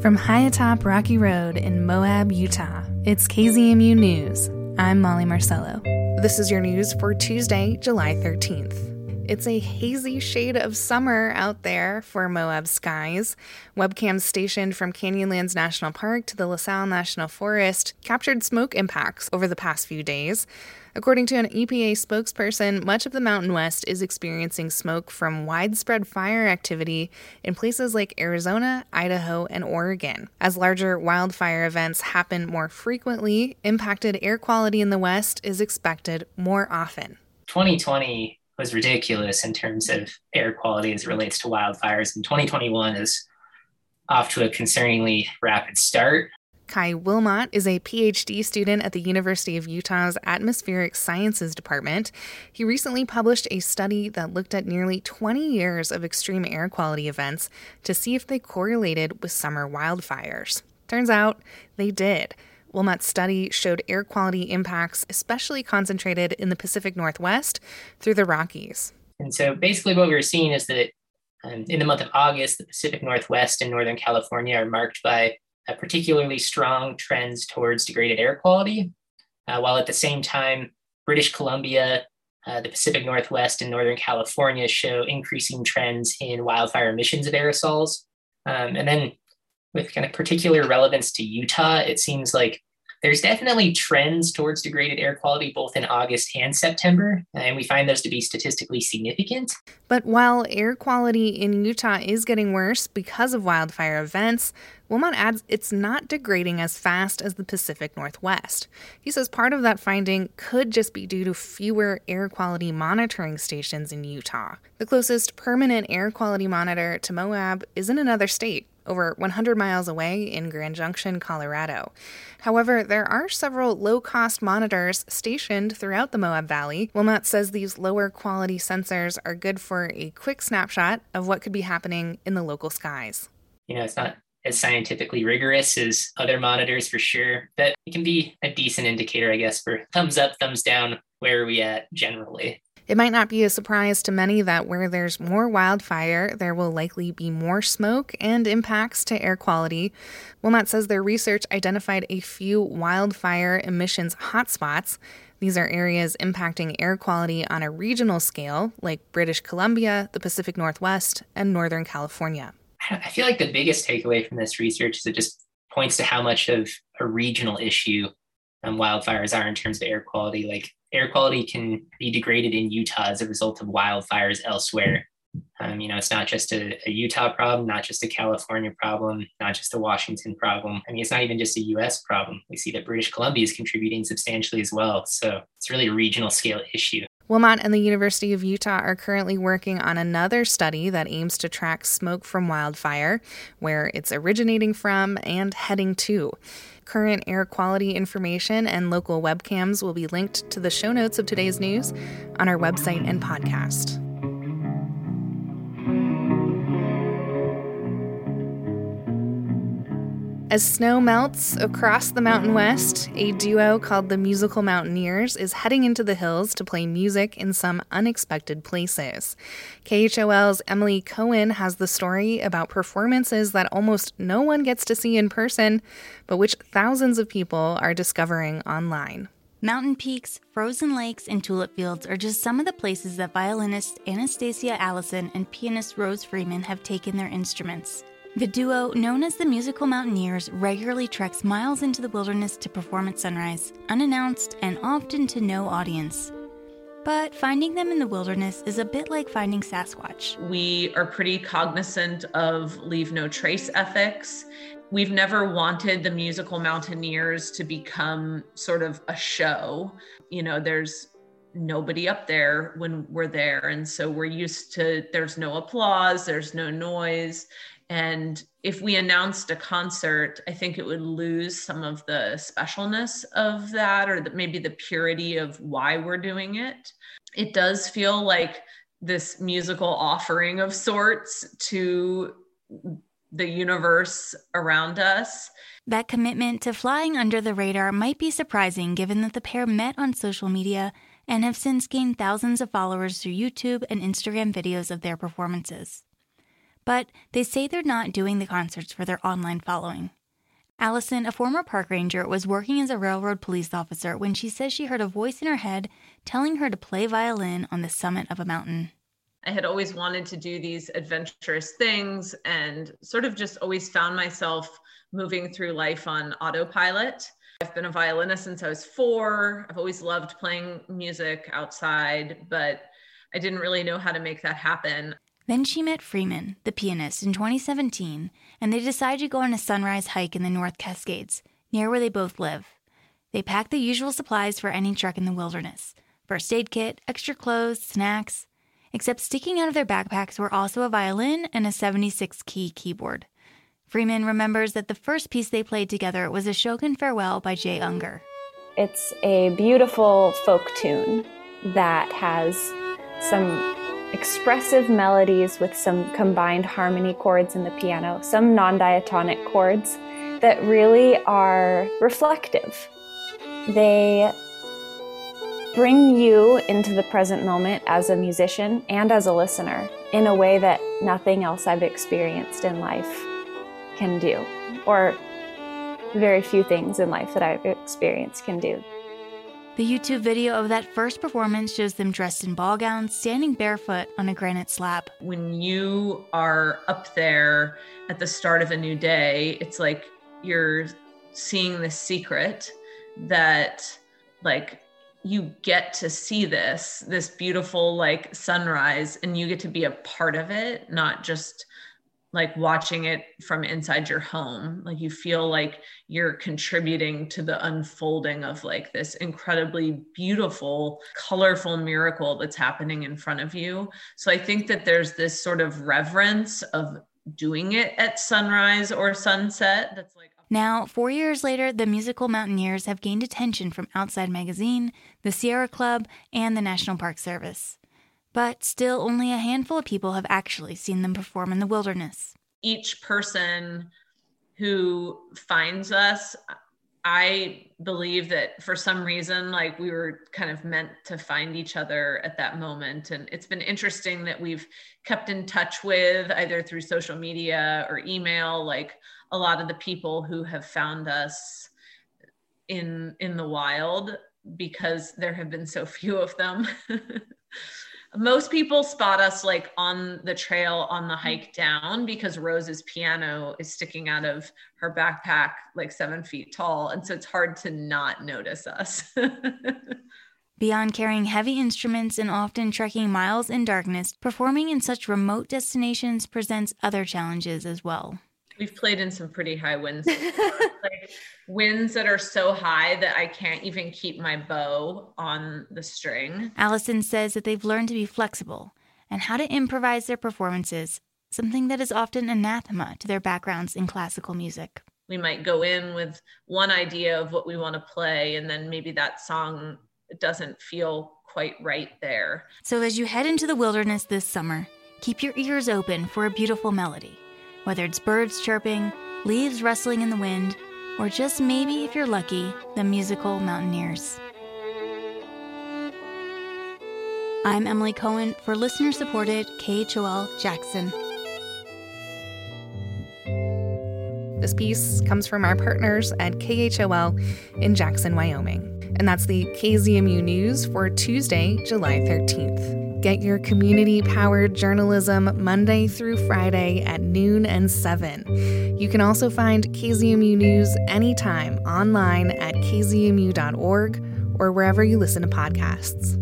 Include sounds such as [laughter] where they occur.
From high atop Rocky Road in Moab, Utah, it's KZMU News. I'm Molly Marcello. This is your news for Tuesday, July 13th. It's a hazy shade of summer out there for Moab skies. Webcams stationed from Canyonlands National Park to the La Sal National Forest captured smoke impacts over the past few days. According to an EPA spokesperson, much of the Mountain West is experiencing smoke from widespread fire activity in places like Arizona, Idaho, and Oregon. As larger wildfire events happen more frequently, impacted air quality in the West is expected more often. 2020 was ridiculous in terms of air quality as it relates to wildfires. And 2021 is off to a concerningly rapid start. Kai Wilmot is a PhD student at the University of Utah's Atmospheric Sciences Department. He recently published a study that looked at nearly 20 years of extreme air quality events to see if they correlated with summer wildfires. Turns out they did. Wilmot's study showed air quality impacts especially concentrated in the Pacific Northwest through the Rockies. And so basically, what we were seeing is that um, in the month of August, the Pacific Northwest and Northern California are marked by particularly strong trends towards degraded air quality, uh, while at the same time, British Columbia, uh, the Pacific Northwest, and Northern California show increasing trends in wildfire emissions of aerosols. Um, and then with kind of particular relevance to Utah, it seems like there's definitely trends towards degraded air quality both in August and September, and we find those to be statistically significant. But while air quality in Utah is getting worse because of wildfire events, Wilmot adds it's not degrading as fast as the Pacific Northwest. He says part of that finding could just be due to fewer air quality monitoring stations in Utah. The closest permanent air quality monitor to Moab is in another state, over 100 miles away in Grand Junction, Colorado. However, there are several low cost monitors stationed throughout the Moab Valley. Wilmot says these lower quality sensors are good for a quick snapshot of what could be happening in the local skies. You know, it's not as scientifically rigorous as other monitors for sure, but it can be a decent indicator, I guess, for thumbs up, thumbs down, where are we at generally. It might not be a surprise to many that where there's more wildfire, there will likely be more smoke and impacts to air quality. Wilmot says their research identified a few wildfire emissions hotspots. These are areas impacting air quality on a regional scale, like British Columbia, the Pacific Northwest, and Northern California. I feel like the biggest takeaway from this research is it just points to how much of a regional issue um, wildfires are in terms of air quality. Like air quality can be degraded in Utah as a result of wildfires elsewhere. Um, you know, it's not just a, a, Utah problem, not just a California problem, not just a Washington problem. I mean, it's not even just a US problem. We see that British Columbia is contributing substantially as well. So it's really a regional scale issue. Wilmot and the University of Utah are currently working on another study that aims to track smoke from wildfire, where it's originating from and heading to. Current air quality information and local webcams will be linked to the show notes of today's news on our website and podcast. As snow melts across the Mountain West, a duo called the Musical Mountaineers is heading into the hills to play music in some unexpected places. KHOL's Emily Cohen has the story about performances that almost no one gets to see in person, but which thousands of people are discovering online. Mountain peaks, frozen lakes, and tulip fields are just some of the places that violinist Anastasia Allison and pianist Rose Freeman have taken their instruments. The duo, known as the Musical Mountaineers, regularly treks miles into the wilderness to perform at sunrise, unannounced and often to no audience. But finding them in the wilderness is a bit like finding Sasquatch. We are pretty cognizant of leave no trace ethics. We've never wanted the musical mountaineers to become sort of a show. You know, there's nobody up there when we're there. And so we're used to there's no applause, there's no noise. And if we announced a concert, I think it would lose some of the specialness of that or the, maybe the purity of why we're doing it. It does feel like this musical offering of sorts to the universe around us. That commitment to flying under the radar might be surprising given that the pair met on social media and have since gained thousands of followers through YouTube and Instagram videos of their performances. But they say they're not doing the concerts for their online following. Allison, a former park ranger, was working as a railroad police officer when she says she heard a voice in her head telling her to play violin on the summit of a mountain. I had always wanted to do these adventurous things and sort of just always found myself moving through life on autopilot. I've been a violinist since I was four. I've always loved playing music outside, but I didn't really know how to make that happen. Then she met Freeman, the pianist, in 2017, and they decided to go on a sunrise hike in the North Cascades, near where they both live. They packed the usual supplies for any trek in the wilderness first aid kit, extra clothes, snacks. Except sticking out of their backpacks were also a violin and a 76 key keyboard. Freeman remembers that the first piece they played together was Ashokan Farewell by Jay Ungar. It's a beautiful folk tune that has some expressive melodies with some combined harmony chords in the piano, some non diatonic chords that really are reflective. They bring you into the present moment as a musician and as a listener in a way that nothing else I've experienced in life can do, or very few things in life that I've experienced can do. The YouTube video of that first performance shows them dressed in ball gowns, standing barefoot on a granite slab. When you are up there at the start of a new day, it's like you're seeing the secret that, like, you get to see this, this beautiful, like, sunrise, and you get to be a part of it, not just like watching it from inside your home like you feel like you're contributing to the unfolding of like this incredibly beautiful colorful miracle that's happening in front of you. So i think that there's this sort of reverence of doing it at sunrise or sunset that's like now, four years later, the musical Mountaineers have gained attention from Outside Magazine, the Sierra Club, and the National Park Service but still only a handful of people have actually seen them perform in the wilderness. Each person who finds us, I believe that for some reason, like we were kind of meant to find each other at that moment. And it's been interesting that we've kept in touch with either through social media or email, like a lot of the people who have found us in in the wild because there have been so few of them. [laughs] most people spot us like on the trail on the hike mm-hmm. down because Rose's piano is sticking out of her backpack like seven feet tall. And so it's hard to not notice us. [laughs] Beyond carrying heavy instruments and often trekking miles in darkness, performing in such remote destinations presents other challenges as well. We've played in some pretty high winds. [laughs] like winds that are so high that I can't even keep my bow on the string. Allison says that they've learned to be flexible and how to improvise their performances, something that is often anathema to their backgrounds in classical music. We might go in with one idea of what we want to play, and then maybe that song doesn't feel quite right there. So, as you head into the wilderness this summer, keep your ears open for a beautiful melody whether it's birds chirping, leaves rustling in the wind, or just maybe, if you're lucky, the musical Mountaineers. I'm Emily Cohen for listener supported KHOL Jackson. This piece comes from our partners at KHOL in Jackson, Wyoming. And that's the KZMU News for Tuesday, July 13th. Get your community powered journalism Monday through Friday at noon and 7. You can also find KZMU News anytime online at kzmu.org or wherever you listen to podcasts.